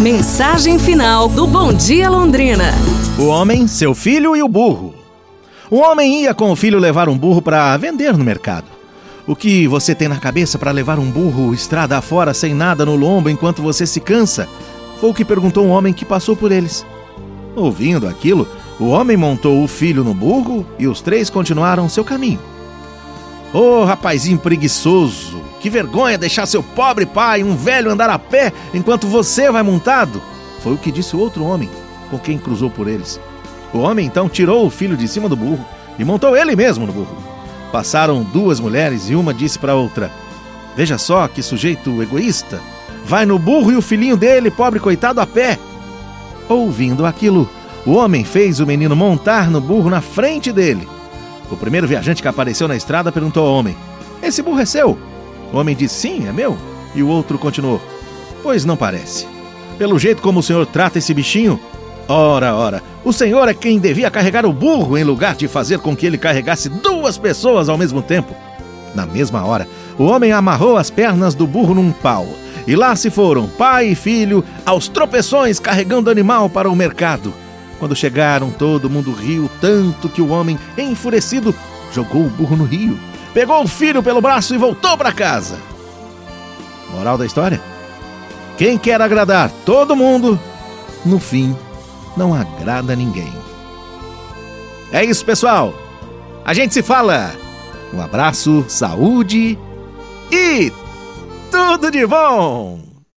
Mensagem final do Bom Dia Londrina. O homem, seu filho e o burro. O homem ia com o filho levar um burro para vender no mercado. O que você tem na cabeça para levar um burro estrada afora sem nada no lombo enquanto você se cansa? Foi o que perguntou um homem que passou por eles. Ouvindo aquilo, o homem montou o filho no burro e os três continuaram seu caminho. Ô oh, rapazinho preguiçoso, que vergonha deixar seu pobre pai, um velho, andar a pé enquanto você vai montado! Foi o que disse o outro homem, com quem cruzou por eles. O homem então tirou o filho de cima do burro e montou ele mesmo no burro. Passaram duas mulheres e uma disse para a outra: Veja só que sujeito egoísta! Vai no burro e o filhinho dele, pobre coitado, a pé! Ouvindo aquilo, o homem fez o menino montar no burro na frente dele o primeiro viajante que apareceu na estrada perguntou ao homem: Esse burro é seu? O homem disse: Sim, é meu. E o outro continuou: Pois não parece. Pelo jeito como o senhor trata esse bichinho. Ora, ora, o senhor é quem devia carregar o burro em lugar de fazer com que ele carregasse duas pessoas ao mesmo tempo. Na mesma hora, o homem amarrou as pernas do burro num pau. E lá se foram, pai e filho, aos tropeções carregando o animal para o mercado. Quando chegaram, todo mundo riu tanto que o homem, enfurecido, jogou o burro no rio, pegou o filho pelo braço e voltou para casa. Moral da história? Quem quer agradar todo mundo, no fim, não agrada ninguém. É isso, pessoal. A gente se fala. Um abraço, saúde e tudo de bom!